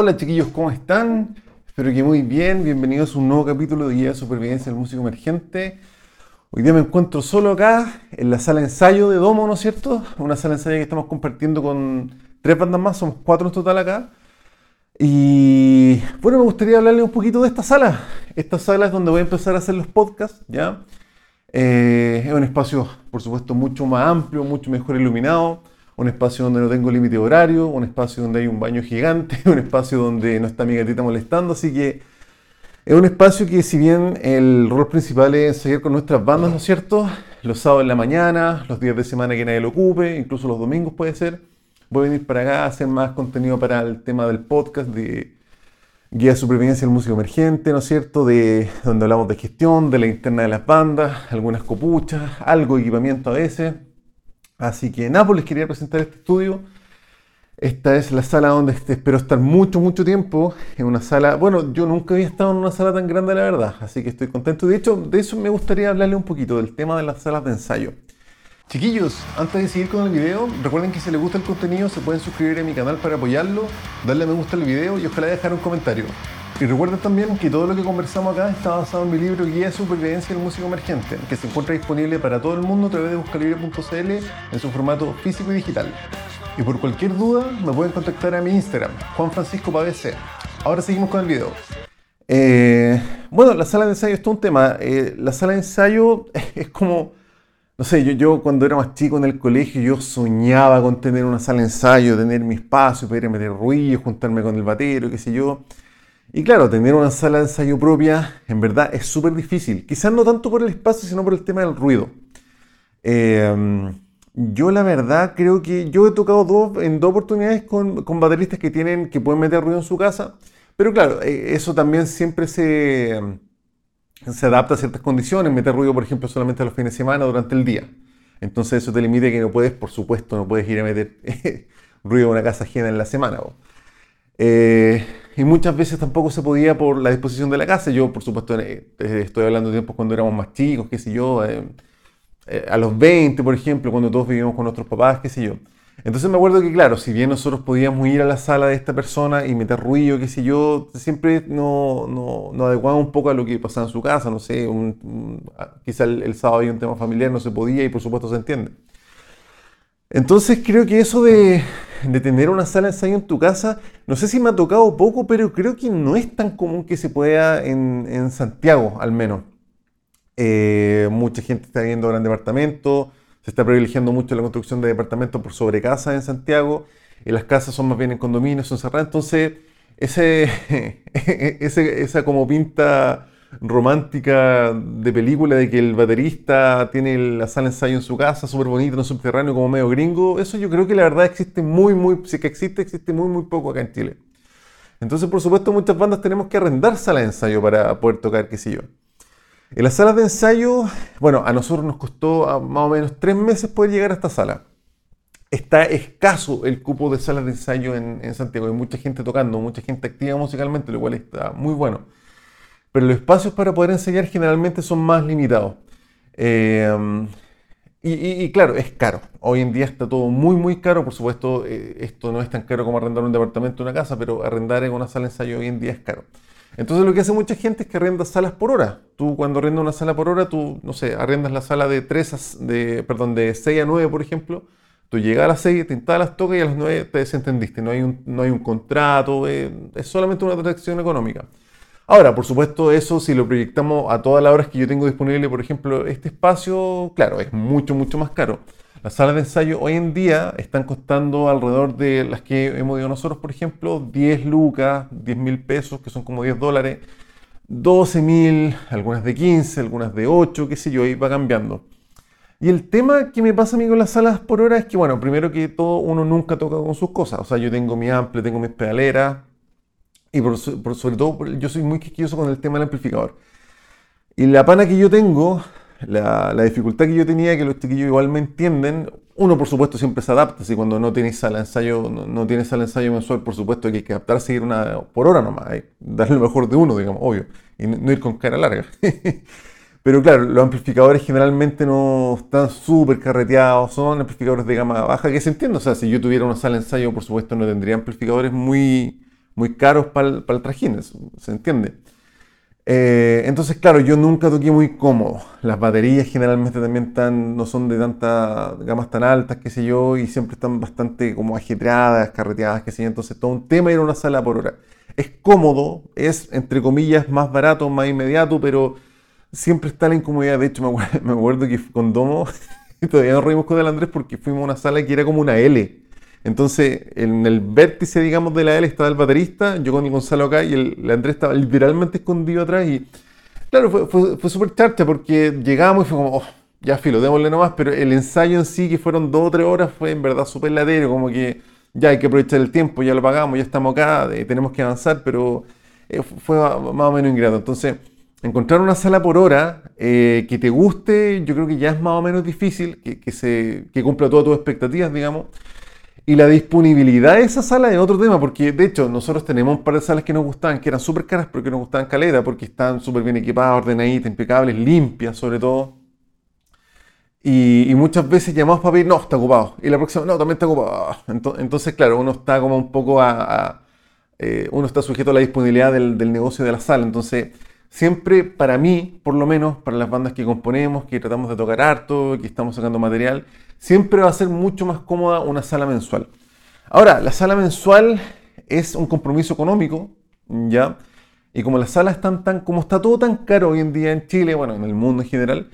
Hola chiquillos, ¿cómo están? Espero que muy bien. Bienvenidos a un nuevo capítulo de Guía de Supervivencia del Músico Emergente. Hoy día me encuentro solo acá, en la sala de ensayo de Domo, ¿no es cierto? Una sala de ensayo que estamos compartiendo con tres bandas más, somos cuatro en total acá. Y bueno, me gustaría hablarles un poquito de esta sala. Esta sala es donde voy a empezar a hacer los podcasts, ¿ya? Eh, es un espacio, por supuesto, mucho más amplio, mucho mejor iluminado un espacio donde no tengo límite horario, un espacio donde hay un baño gigante, un espacio donde no está mi gatita molestando, así que es un espacio que si bien el rol principal es seguir con nuestras bandas, ¿no es cierto? Los sábados en la mañana, los días de semana que nadie lo ocupe, incluso los domingos puede ser, voy a venir para acá a hacer más contenido para el tema del podcast de guía de supervivencia del músico emergente, ¿no es cierto? De donde hablamos de gestión, de la interna de las bandas, algunas copuchas, algo de equipamiento a veces Así que nada, pues les quería presentar este estudio. Esta es la sala donde espero estar mucho, mucho tiempo. En una sala, bueno, yo nunca había estado en una sala tan grande, la verdad. Así que estoy contento. De hecho, de eso me gustaría hablarle un poquito, del tema de las salas de ensayo. Chiquillos, antes de seguir con el video, recuerden que si les gusta el contenido se pueden suscribir a mi canal para apoyarlo, darle a me gusta al video y ojalá dejar un comentario. Y recuerden también que todo lo que conversamos acá está basado en mi libro Guía de Supervivencia del Músico Emergente, que se encuentra disponible para todo el mundo a través de buscalibre.cl en su formato físico y digital. Y por cualquier duda me pueden contactar a mi Instagram, Juan Francisco Pavese. Ahora seguimos con el video. Eh, bueno, la sala de ensayo es todo un tema. Eh, la sala de ensayo es como, no sé, yo, yo cuando era más chico en el colegio yo soñaba con tener una sala de ensayo, tener mi espacio, poder meter ruido, juntarme con el batero, qué sé yo. Y claro, tener una sala de ensayo propia en verdad es súper difícil. Quizás no tanto por el espacio, sino por el tema del ruido. Em, yo la verdad creo que yo he tocado dos, en dos oportunidades con, con, bateristas que, tienen, que pueden meter ruido en su casa. Pero claro, eh, eso también siempre se, se adapta a ciertas condiciones. Meter ruido, por ejemplo, solamente a los fines de semana durante el día. Entonces eso te limita que no puedes, por supuesto, no puedes ir a meter ruido a una casa ajena en la semana. Eh, y muchas veces tampoco se podía por la disposición de la casa. Yo, por supuesto, eh, estoy hablando de tiempos cuando éramos más chicos, qué sé yo, eh, eh, a los 20, por ejemplo, cuando todos vivíamos con nuestros papás, qué sé yo. Entonces me acuerdo que, claro, si bien nosotros podíamos ir a la sala de esta persona y meter ruido, qué sé yo, siempre nos no, no adecuamos un poco a lo que pasaba en su casa, no sé, quizá el, el sábado había un tema familiar, no se podía y por supuesto se entiende. Entonces creo que eso de, tener una sala de ensayo en tu casa, no sé si me ha tocado poco, pero creo que no es tan común que se pueda en, Santiago, al menos. Eh, mucha gente está viendo gran departamento, se está privilegiando mucho la construcción de departamentos por sobre casas en Santiago, y las casas son más bien en condominios, son cerradas, entonces ese, esa como pinta romántica de película de que el baterista tiene la sala de ensayo en su casa, súper bonito, en un subterráneo como medio gringo, eso yo creo que la verdad existe muy, muy, si que existe, existe muy, muy poco acá en Chile. Entonces, por supuesto, muchas bandas tenemos que arrendar sala de ensayo para poder tocar, qué sé yo. En las salas de ensayo, bueno, a nosotros nos costó más o menos tres meses poder llegar a esta sala. Está escaso el cupo de salas de ensayo en, en Santiago. Hay mucha gente tocando, mucha gente activa musicalmente, lo cual está muy bueno pero los espacios para poder enseñar generalmente son más limitados. Eh, y, claro, es caro. Hoy en día está todo muy, muy caro. Por supuesto, eh, esto no es tan caro como arrendar un departamento una casa, pero arrendar en una sala de ensayo hoy en día es caro. Entonces lo que hace mucha gente es que arrenda salas por hora. Tú cuando arrendas una sala por hora, tú, no sé, arrendas la sala de 3 de, perdón, de 6 a 9, por ejemplo. Tú llegas a las 6, te instalas, tocas y a las 9 te desentendiste. No hay un, no hay un contrato, eh, es solamente una transacción económica. Ahora, por supuesto, eso si lo proyectamos a todas las horas que yo tengo disponible, por ejemplo, este espacio, claro, es mucho, mucho más caro. Las salas de ensayo hoy en día están costando alrededor de las que hemos ido nosotros, por ejemplo, 10 lucas, 10 mil pesos, que son como 10 dólares, 12 mil, algunas de 15, algunas de 8, qué sé yo, y va cambiando. Y el tema que me pasa a mí con las salas por hora es que, bueno, primero que todo, uno nunca toca con sus cosas. O sea, yo tengo mi amplio, tengo mis pedaleras, y por, sobre todo, yo soy muy quisquilloso con el tema del amplificador. Y la pana que yo tengo, la, la, dificultad que yo tenía, que los chiquillos igual me entienden, uno por supuesto siempre se adapta, si cuando no tienes de ensayo, no, no tienes de ensayo mensual, por supuesto que hay que adaptarse a ir una por hora nomás, darle lo mejor de uno, digamos, obvio, y no, ir con cara larga. Pero claro, los amplificadores generalmente no están súper carreteados, son amplificadores de gama baja, que se entiende, o sea, si yo tuviera una sala de ensayo, por supuesto no tendría amplificadores muy muy caros para el, trajín, ¿se entiende? Eh, entonces, claro, yo nunca toqué muy cómodo. Las baterías generalmente también están, no son de tantas gamas tan altas, qué sé yo, y siempre están bastante como ajetreadas, carreteadas, qué sé yo. Entonces, todo un tema ir una sala por hora. Es cómodo, es, entre comillas, más barato, más inmediato, pero siempre está la incomodidad. De hecho, me acuerdo, que con Domo, todavía nos reímos con el Andrés porque fuimos a una sala que era como una L. Entonces, en el vértice, digamos, de la L estaba el baterista, yo con el Gonzalo acá y el, Andrés estaba literalmente escondido atrás. Y claro, fue, fue, súper charcha porque llegamos y fue como, oh, ya filo, démosle nomás, pero el ensayo en sí, que fueron dos o tres horas, fue en verdad súper ladero, como que ya hay que aprovechar el tiempo, ya lo pagamos, ya estamos acá, eh, tenemos que avanzar, pero eh, fue más o menos ingrato. Entonces, encontrar una sala por hora eh, que te guste, yo creo que ya es más o menos difícil, que, que se, que cumpla todas tus expectativas, digamos. Y la disponibilidad de esa sala es otro tema, porque de hecho nosotros tenemos un par de salas que nos gustaban, que eran súper caras, pero que nos gustaban caleta, porque están súper bien equipadas, ordenaditas, impecables, limpias sobre todo. Y, muchas veces llamamos para pedir, no, está ocupado. Y la próxima, no, también está ocupado. Entonces, claro, uno está como un poco a... Eh, uno está sujeto a la disponibilidad del, del negocio de la sala. Entonces, siempre para mí, por lo menos, para las bandas que componemos, que tratamos de tocar harto, que estamos sacando material, siempre va a ser mucho más cómoda una sala mensual. Ahora, la sala mensual es un compromiso económico, ¿ya? Y como las salas están tan, como está todo tan caro hoy en día en Chile, bueno, en el mundo en general,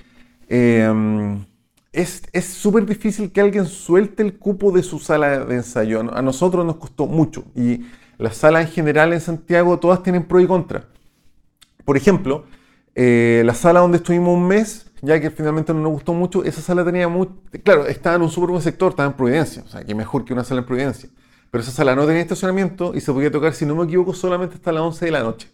em, es súper difícil que alguien suelte el cupo de su sala de ensayo. A nosotros nos costó mucho y las salas en general en Santiago todas tienen pro y contra. Por ejemplo, eh, la sala donde estuvimos un mes, ya que finalmente no nos gustó mucho, esa sala tenía muy... Claro, estaba en un súper buen sector, estaba en Providencia, o sea, que mejor que una sala en Providencia. Pero esa sala no tenía estacionamiento y se podía tocar, si no me equivoco, solamente hasta las 11 de la noche.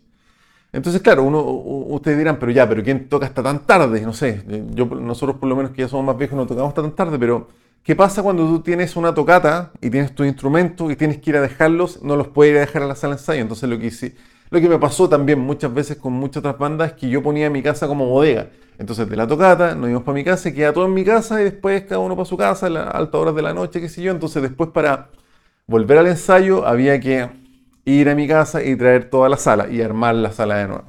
Entonces, claro, uno, ustedes dirán, pero ya, pero ¿quién toca hasta tan tarde? No sé, yo, nosotros por lo menos que ya somos más viejos no tocamos hasta tan tarde, pero ¿qué pasa cuando tú tienes una tocata y tienes tus instrumentos y tienes que ir a dejarlos? No los puedes ir a dejar a la sala de ensayo. Entonces, lo que hice, lo que me pasó también muchas veces con muchas otras bandas es que yo ponía mi casa como bodega. Entonces de la tocata nos íbamos para mi casa y queda todo en mi casa y después cada uno para su casa a las altas horas de la noche, qué sé yo. Entonces después para volver al ensayo había que ir a mi casa y traer toda la sala y armar la sala de nuevo.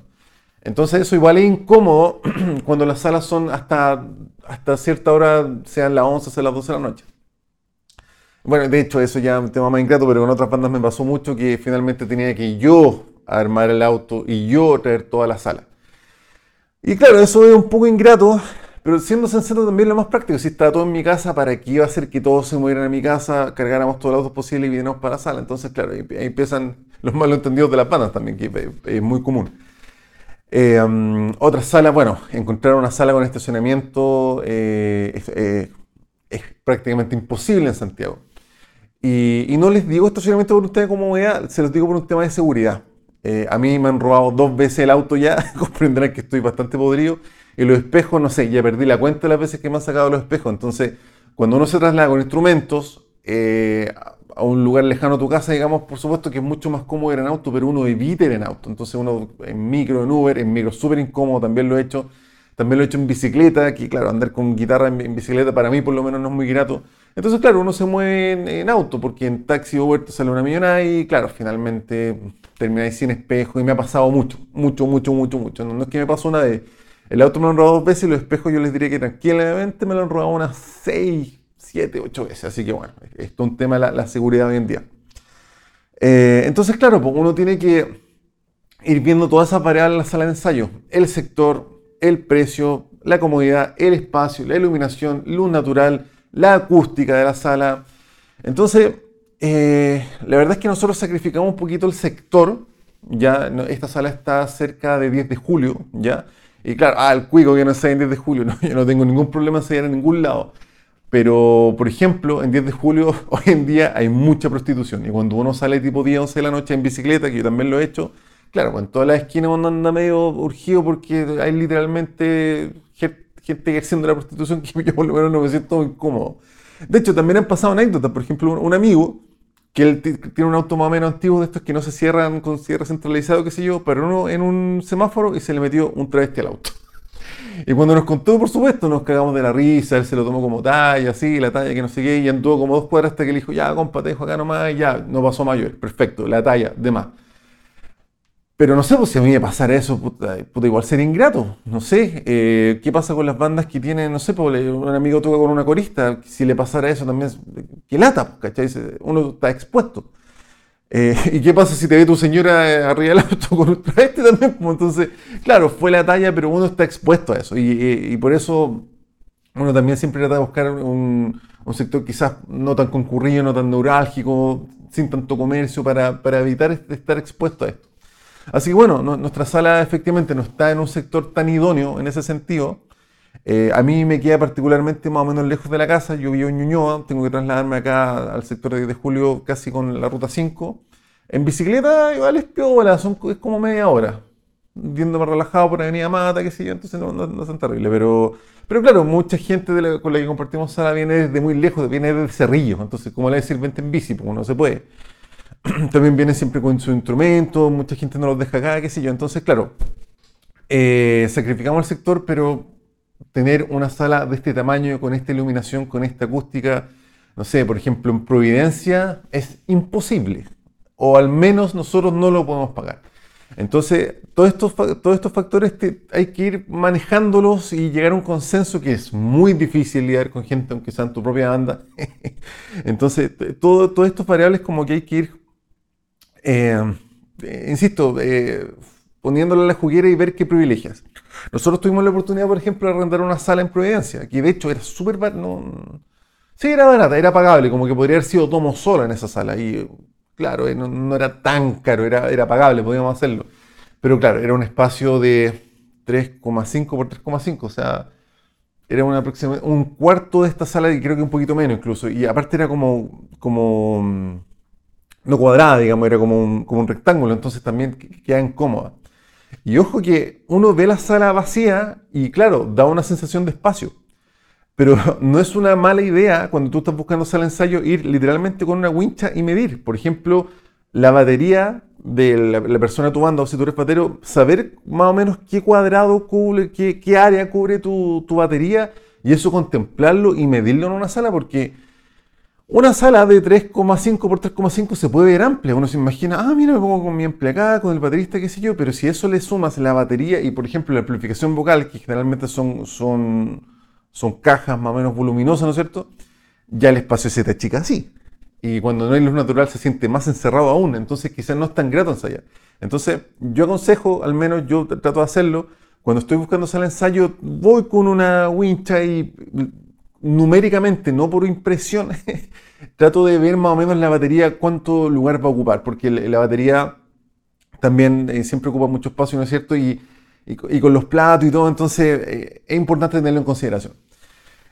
Entonces eso igual es incómodo cuando las salas son hasta, hasta cierta hora, sean las 11, sean las 12 de la noche. Bueno, de hecho eso ya es un tema más ingrato, pero con otras bandas me pasó mucho que finalmente tenía que yo armar el auto y yo traer toda la sala. Y claro, eso es un poco ingrato, pero siendo sensato también lo más práctico. Si está todo en mi casa, ¿para qué iba a hacer que todos se movieran a mi casa, cargáramos todos los autos posibles y viniéramos para la sala? Entonces, claro, ahí, empiezan los malos entendidos de las bandas también, que es muy común. Eh, um, otra sala, bueno, encontrar una sala con estacionamiento eh, eh, es, prácticamente imposible en Santiago. Y, no les digo estacionamiento por ustedes como vea, se los digo por un tema de seguridad. Eh, a mí me han robado dos veces el auto ya, comprenderán que estoy bastante podrido. Y los espejos, no sé, ya perdí la cuenta de las veces que me han sacado los espejos. Entonces, cuando uno se traslada con instrumentos eh, a un lugar lejano a tu casa, digamos, por supuesto que es mucho más cómodo ir en auto, pero uno evita ir en auto. Entonces, uno en micro, en Uber, en micro súper incómodo, también lo he hecho. También lo he hecho en bicicleta, que claro, andar con guitarra en, bicicleta para mí por lo menos no es muy grato. Entonces, claro, uno se mueve en, auto, porque en taxi o Uber te sale una millonada y claro, finalmente termináis sin espejo y me ha pasado mucho, mucho, mucho, mucho, mucho. No, es que me pasó una vez. El auto me lo han robado dos veces y los espejos yo les diría que tranquilamente me lo han robado unas seis, siete, ocho veces. Así que bueno, esto es un tema de la, seguridad hoy en día. Eh, entonces, claro, pues uno tiene que ir viendo todas esas variables en la sala de ensayo. El sector, el precio, la comodidad, el espacio, la iluminación, luz natural, la acústica de la sala. Entonces, eh, la verdad es que nosotros sacrificamos un poquito el sector. Ya, esta sala está cerca de 10 de julio, ¿ya? Y claro, ah, el cuico que no está en 10 de julio, no, yo no tengo ningún problema en salir en ningún lado. Pero, por ejemplo, en 10 de julio, hoy en día hay mucha prostitución. Y cuando uno sale tipo 10, 11 de la noche en bicicleta, que yo también lo he hecho, claro, pues en todas las esquinas uno anda medio urgido porque hay literalmente gente ejerciendo la prostitución que yo por lo menos no me siento incómodo. De hecho, también han pasado anécdotas. Por ejemplo, un amigo que él tiene un auto más o menos antiguo de estos que no se cierran con cierre centralizado, qué sé yo, pero uno en un semáforo y se le metió un travesti al auto. Y cuando nos contó, por supuesto, nos cagamos de la risa, él se lo tomó como talla, así, la talla que no sé qué, y anduvo como dos cuadras hasta que le dijo, ya, compa, te dejo acá nomás, y ya, no pasó mayor, perfecto, la talla, de más. Pero no sé, pues si a mí me pasara eso, puta, igual sería ingrato. No sé, eh, ¿qué pasa con las bandas que tienen, no sé, pues, un amigo toca con una corista, si le pasara eso también, qué lata, pues, ¿cachai? Uno está expuesto. Eh, ¿Y qué pasa si te ve tu señora arriba del auto con un travesti también? Pues, entonces, claro, fue la talla, pero uno está expuesto a eso. Y, por eso uno también siempre trata de buscar un, sector quizás no tan concurrido, no tan neurálgico, sin tanto comercio, para evitar estar expuesto a esto. Así que bueno, nuestra sala efectivamente no está en un sector tan idóneo en ese sentido. Eh, a mí me queda particularmente más o menos lejos de la casa. Yo vivo en Ñuñoa, tengo que trasladarme acá al sector de, Julio casi con la ruta 5. En bicicleta igual es piola, son, es como media hora. Viéndome relajado por Avenida Mata, qué sé yo, entonces no, no, es tan terrible. Pero, pero claro, mucha gente con la que compartimos sala viene desde muy lejos, viene desde Cerrillo. Entonces, como le decir, vente en bici, pues no se puede. también viene siempre con su instrumento, mucha gente no los deja acá, qué sé yo. Entonces, claro, eh, sacrificamos el sector, pero tener una sala de este tamaño, con esta iluminación, con esta acústica, no sé, por ejemplo, en Providencia es imposible, o al menos nosotros no lo podemos pagar. Entonces, todos estos, todos estos factores hay que ir manejándolos y llegar a un consenso que es muy difícil lidiar con gente, aunque sea en tu propia banda. Entonces, todo, todos estos variables como que hay que ir eh, insisto, eh, poniéndole la juguera y ver qué privilegias. Nosotros tuvimos la oportunidad, por ejemplo, de arrendar una sala en Providencia, que de hecho era súper no, Sí, era barata, era pagable, como que podría haber sido tomo solo en esa sala. Y claro, eh, no, era tan caro, era, era pagable, podíamos hacerlo. Pero claro, era un espacio de 3,5 por 3,5, o sea, era una un cuarto de esta sala y creo que un poquito menos incluso. Y aparte era como, como no cuadrada, digamos, era como un, como un rectángulo, entonces también queda incómoda. Y ojo que uno ve la sala vacía y claro, da una sensación de espacio. Pero no es una mala idea cuando tú estás buscando sala de ensayo ir literalmente con una wincha y medir. Por ejemplo, la batería de la, persona tu banda o si tú eres batero, saber más o menos qué cuadrado cubre, qué, qué área cubre tu, tu batería y eso contemplarlo y medirlo en una sala porque una sala de 3,5 por 3,5 se puede ver amplia. Uno se imagina, ah, mira, me pongo con mi empleada, con el baterista, qué sé yo, pero si eso le sumas la batería y, por ejemplo, la amplificación vocal, que generalmente son, son, son cajas más o menos voluminosas, ¿no es cierto? Ya el espacio se te achica así. Y cuando no hay luz natural se siente más encerrado aún, entonces quizás no es tan grato ensayar. Entonces, yo aconsejo, al menos yo trato de hacerlo, cuando estoy buscando sala de ensayo, voy con una wincha y numéricamente, no por impresión, trato de ver más o menos la batería cuánto lugar va a ocupar, porque la batería también eh, siempre ocupa mucho espacio, ¿no es cierto? Y, con los platos y todo, entonces eh, es importante tenerlo en consideración.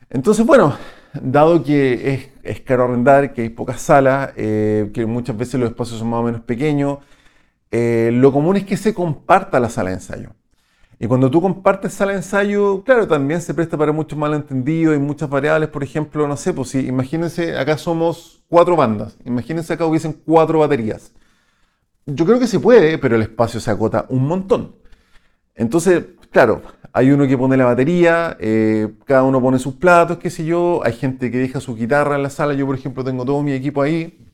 Entonces, bueno, dado que es, caro arrendar, que hay pocas salas, eh, que muchas veces los espacios son más o menos pequeños, lo común es que se comparta la sala de ensayo. Y cuando tú compartes sala de ensayo, claro, también se presta para muchos malentendidos y muchas variables. Por ejemplo, no sé, pues si imagínense, acá somos cuatro bandas. Imagínense acá hubiesen cuatro baterías. Yo creo que se puede, pero el espacio se acota un montón. Entonces, claro, hay uno que pone la batería, eh, cada uno pone sus platos, qué sé yo. Hay gente que deja su guitarra en la sala. Yo, por ejemplo, tengo todo mi equipo ahí.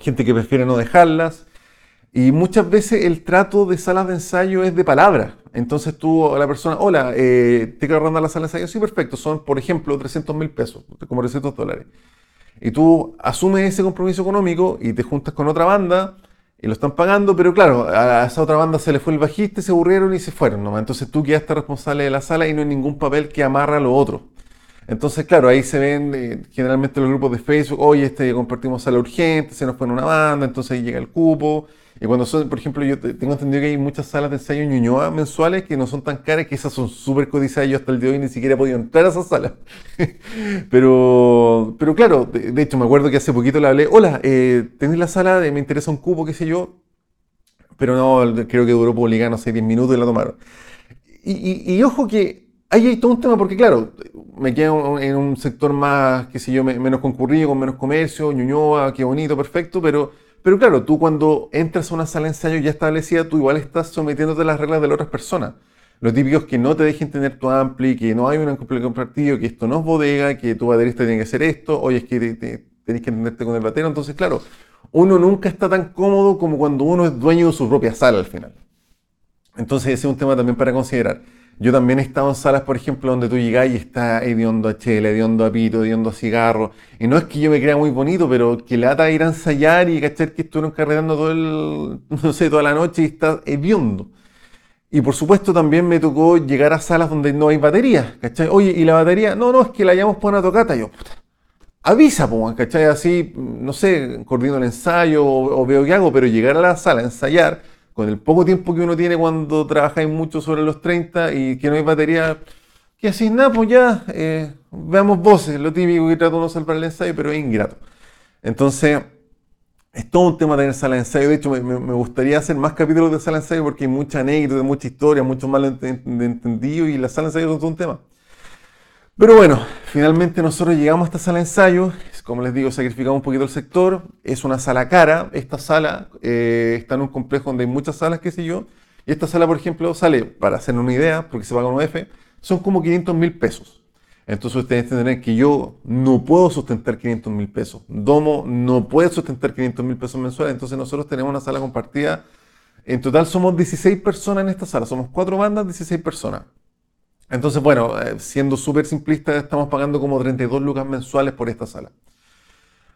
Gente que prefiere no dejarlas. Y muchas veces el trato de salas de ensayo es de palabra. Entonces tú a la persona, hola, eh, ¿te quiero arrendar la sala de ensayo? Sí, perfecto, son por ejemplo 300 mil pesos, como 300 dólares. Y tú asumes ese compromiso económico y te juntas con otra banda y lo están pagando, pero claro, a esa otra banda se le fue el bajista, se aburrieron y se fueron nomás. Entonces tú quedaste responsable de la sala y no hay ningún papel que amarra a lo otro. Entonces, claro, ahí se ven eh, generalmente los grupos de Facebook, oye, este compartimos sala urgente, se nos en una banda, entonces ahí llega el cupo. Y cuando son, por ejemplo, yo tengo entendido que hay muchas salas de ensayo en mensuales que no son tan caras, que esas son súper cotizadas. Yo hasta el día de hoy ni siquiera he podido entrar a esas salas. pero, pero claro, de, hecho me acuerdo que hace poquito le hablé, hola, eh, ¿tenéis la sala? De, me interesa un cupo, qué sé yo. Pero no, creo que duró publicar, no sé, 10 minutos y la tomaron. Y, ojo que ahí hay todo un tema, porque claro, me quedo en un sector más, qué sé yo, menos concurrido, con menos comercio, Ñuñoa, qué bonito, perfecto, pero pero claro, tú cuando entras a una sala de ensayo ya establecida, tú igual estás sometiéndote a las reglas de las otras personas. Lo típico es que no te dejen tener tu ampli, que no hay un compartido, que esto no es bodega, que tu baterista tiene que hacer esto, oye, es que tenés que entenderte con el batero. Entonces, claro, uno nunca está tan cómodo como cuando uno es dueño de su propia sala al final. Entonces ese es un tema también para considerar. Yo también he estado en salas, por ejemplo, donde tú llegas y está hediondo a chela, hediondo a pito, hediondo a cigarro. Y no es que yo me crea muy bonito, pero que lata ir a ensayar y cachar que estuvieron carreando todo el, no sé, toda la noche y está hediondo. Y por supuesto también me tocó llegar a salas donde no hay batería, ¿cachai? Oye, ¿y la batería? No, no, es que la llamamos por una tocata. Yo, puta, avisa, pues, ¿cachai? Así, no sé, coordino el ensayo o, veo qué hago, pero llegar a la sala a ensayar con el poco tiempo que uno tiene cuando trabajáis mucho sobre los 30 y que no hay batería, que así nada, pues ya, eh, veamos voces, lo típico que trata uno de salvar el ensayo, pero es ingrato. Entonces, es todo un tema tener sala de ensayo. De hecho, me, gustaría hacer más capítulos de sala de ensayo porque hay mucha anécdota, mucha historia, mucho malentendido y la sala de ensayo son todo un tema. Pero bueno, finalmente nosotros llegamos a esta sala de ensayo. Como les digo, sacrificamos un poquito el sector. Es una sala cara. Esta sala eh, está en un complejo donde hay muchas salas, qué sé yo. Y esta sala, por ejemplo, sale, para hacer una idea, porque se paga un F, son como 500 mil pesos. Entonces ustedes tendrán que yo no puedo sustentar 500 mil pesos. Domo no puede sustentar 500 mil pesos mensuales. Entonces nosotros tenemos una sala compartida. En total somos 16 personas en esta sala. Somos cuatro bandas, 16 personas. Entonces, bueno, eh, siendo súper simplista, estamos pagando como 32 lucas mensuales por esta sala.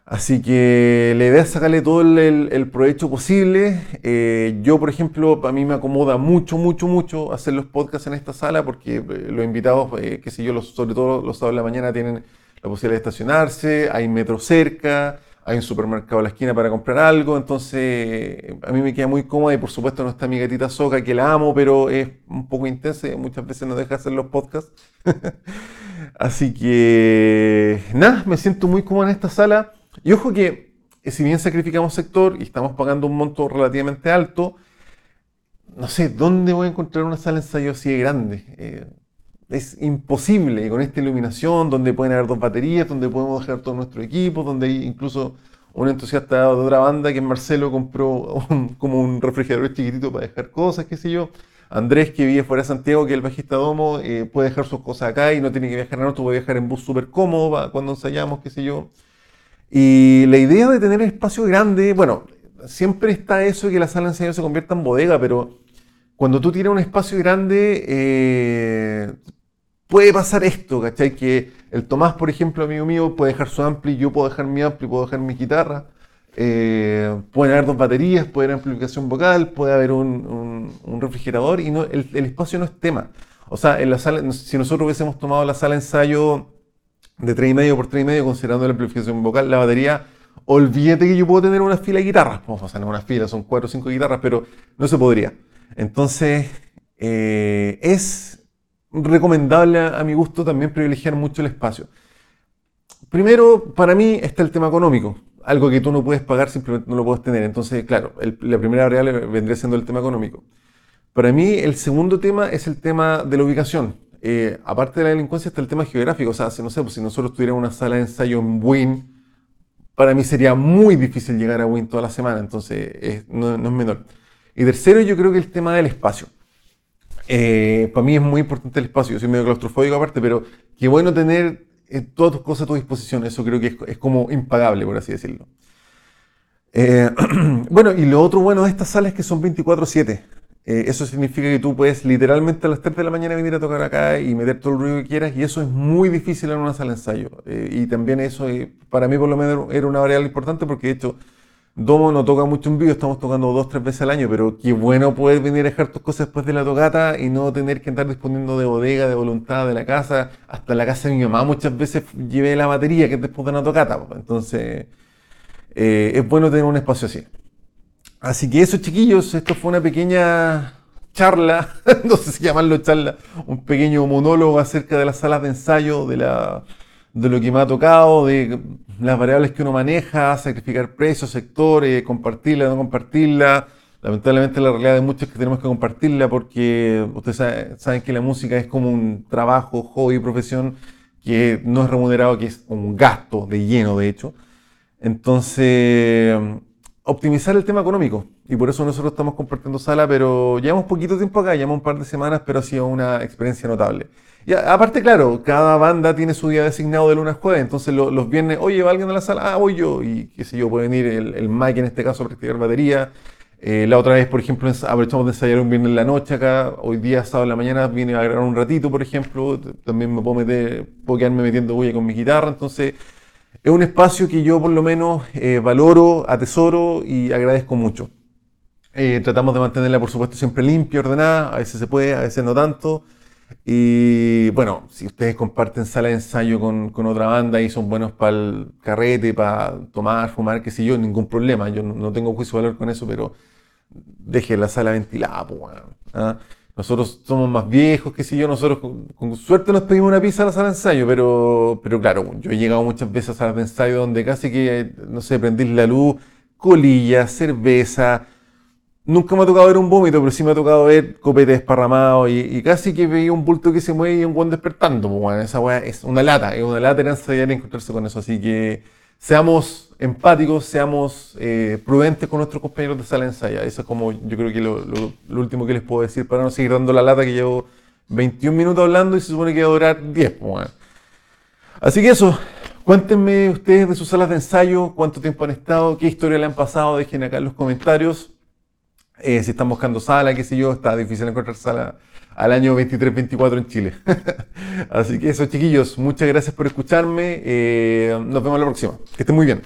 Así que la idea es sacarle todo el, provecho posible. Eh, yo, por ejemplo, a mí me acomoda mucho, mucho, mucho hacer los podcasts en esta sala porque eh, los invitados, eh, qué sé yo, los, sobre todo los sábados de la mañana tienen la posibilidad de estacionarse, hay metro cerca, hay un supermercado a la esquina para comprar algo, entonces a mí me queda muy cómoda y por supuesto no está mi gatita Soca que la amo, pero es un poco intensa y muchas veces no deja hacer los podcasts. Así que nada, me siento muy cómodo en esta sala. Y ojo que eh, si bien sacrificamos sector y estamos pagando un monto relativamente alto, no sé, ¿dónde voy a encontrar una sala de ensayo así de grande? Eh, es imposible, y con esta iluminación, donde pueden haber dos baterías, donde podemos dejar todo nuestro equipo, donde hay incluso un entusiasta de otra banda que Marcelo compró como un refrigerador chiquitito para dejar cosas, qué sé yo. Andrés, que vive fuera de Santiago, que es el bajista Domo, eh, puede dejar sus cosas acá y no tiene que viajar en auto, puede viajar en bus súper cómodo cuando ensayamos, qué sé yo. Y la idea de tener espacio grande, bueno, siempre está eso de que la sala de ensayo se convierta en bodega, pero cuando tú tienes un espacio grande, eh, puede pasar esto, ¿cachai? Que el Tomás, por ejemplo, amigo mío, puede dejar su ampli, yo puedo dejar mi ampli, puedo dejar mi guitarra. Eh, pueden haber dos baterías, puede haber amplificación vocal, puede haber un, refrigerador y no, el, espacio no es tema. O sea, si nosotros hubiésemos tomado la sala de ensayo de 3,5 por 3,5, considerando la amplificación vocal, la batería, olvídate que yo puedo tener una fila de guitarras. O sea, no una fila, son 4 o 5 guitarras, pero no se podría. Entonces, eh, es recomendable a, mi gusto también privilegiar mucho el espacio. Primero, para mí está el tema económico. Algo que tú no puedes pagar, simplemente no lo puedes tener. Entonces, claro, la primera variable vendría siendo el tema económico. Para mí, el segundo tema es el tema de la ubicación. Eh, aparte de la delincuencia está el tema geográfico. O sea, si, no sé, pues, si nosotros tuviéramos una sala de ensayo en Win, para mí sería muy difícil llegar a Win toda la semana, entonces no, es menor. Y tercero, yo creo que el tema del espacio. Eh, para mí es muy importante el espacio. Yo soy medio claustrofóbico aparte, pero qué bueno tener eh, todas tus cosas a tu disposición. Eso creo que es, como impagable, por así decirlo. bueno, y lo otro bueno de estas salas es que son 24/7. Eh, eso significa que tú puedes literalmente a las 3 de la mañana venir a tocar acá y meter todo el ruido que quieras y eso es muy difícil en una sala de ensayo. Eh, y también eso, eh, para mí por lo menos era una variable importante porque de hecho Domo no toca mucho en vivo, estamos tocando dos, tres veces al año, pero qué bueno poder venir a dejar tus cosas después de la tocata y no tener que andar disponiendo de bodega, de voluntad, de la casa. Hasta la casa de mi mamá muchas veces llevé la batería que es después de una tocata. Entonces, es bueno tener un espacio así. Así que eso, chiquillos, esto fue una pequeña charla, no sé si llamarlo charla, un pequeño monólogo acerca de las salas de ensayo, de, la, de lo que me ha tocado, de las variables que uno maneja, sacrificar precios, sectores, compartirla, no compartirla. Lamentablemente la realidad de muchos es que tenemos que compartirla porque ustedes saben que la música es como un trabajo, hobby, profesión que no es remunerado, que es un gasto de lleno, de hecho. Entonces, optimizar el tema económico. Y por eso nosotros estamos compartiendo sala, pero llevamos poquito tiempo acá, llevamos un par de semanas, pero ha sido una experiencia notable. Y aparte, claro, cada banda tiene su día designado de lunes a jueves, entonces los viernes, oye, ¿va alguien a la sala? Ah, voy yo. Y qué sé yo, puede venir el, el Mike en este caso a practicar batería, Eh, la otra vez, por ejemplo, aprovechamos de ensayar un viernes en la noche acá. Hoy día, sábado en la mañana, vine a grabar un ratito, por ejemplo. También me puedo, meter, puedo quedarme metiendo bulla con mi guitarra. Entonces, es un espacio que yo por lo menos eh, valoro, atesoro y agradezco mucho. Eh, tratamos de mantenerla, por supuesto, siempre limpia, ordenada. A veces se puede, a veces no tanto. Y bueno, si ustedes comparten sala de ensayo con, con otra banda y son buenos para el carrete, para tomar, fumar, qué sé yo, ningún problema. Yo no, tengo juicio de valor con eso, pero deje la sala ventilada, pues, ¿ah? Nosotros somos más viejos, qué sé yo, nosotros con, suerte nos pedimos una pizza a la sala de ensayo, pero, pero claro, yo he llegado muchas veces a salas de ensayo donde casi que, no sé, prendís la luz, colilla, cerveza, Nunca me ha tocado ver un vómito, pero sí me ha tocado ver copete desparramado y, casi que veía un bulto que se mueve y un buen despertando. Pues, esa weá es una lata, es una lata de encontrarse con eso. Así que seamos empáticos, seamos eh, prudentes con nuestros compañeros de sala de ensaya. Eso es como yo creo que lo, lo, último que les puedo decir para no seguir dando la lata que llevo 21 minutos hablando y se supone que va a durar 10. Pues, Así que eso, cuéntenme ustedes de sus salas de ensayo, cuánto tiempo han estado, qué historia le han pasado, dejen acá en los comentarios. Eh, si están buscando sala, qué sé yo, está difícil encontrar sala al año 23-24 en Chile. Así que eso, chiquillos, muchas gracias por escucharme. Eh, nos vemos la próxima. Que estén muy bien.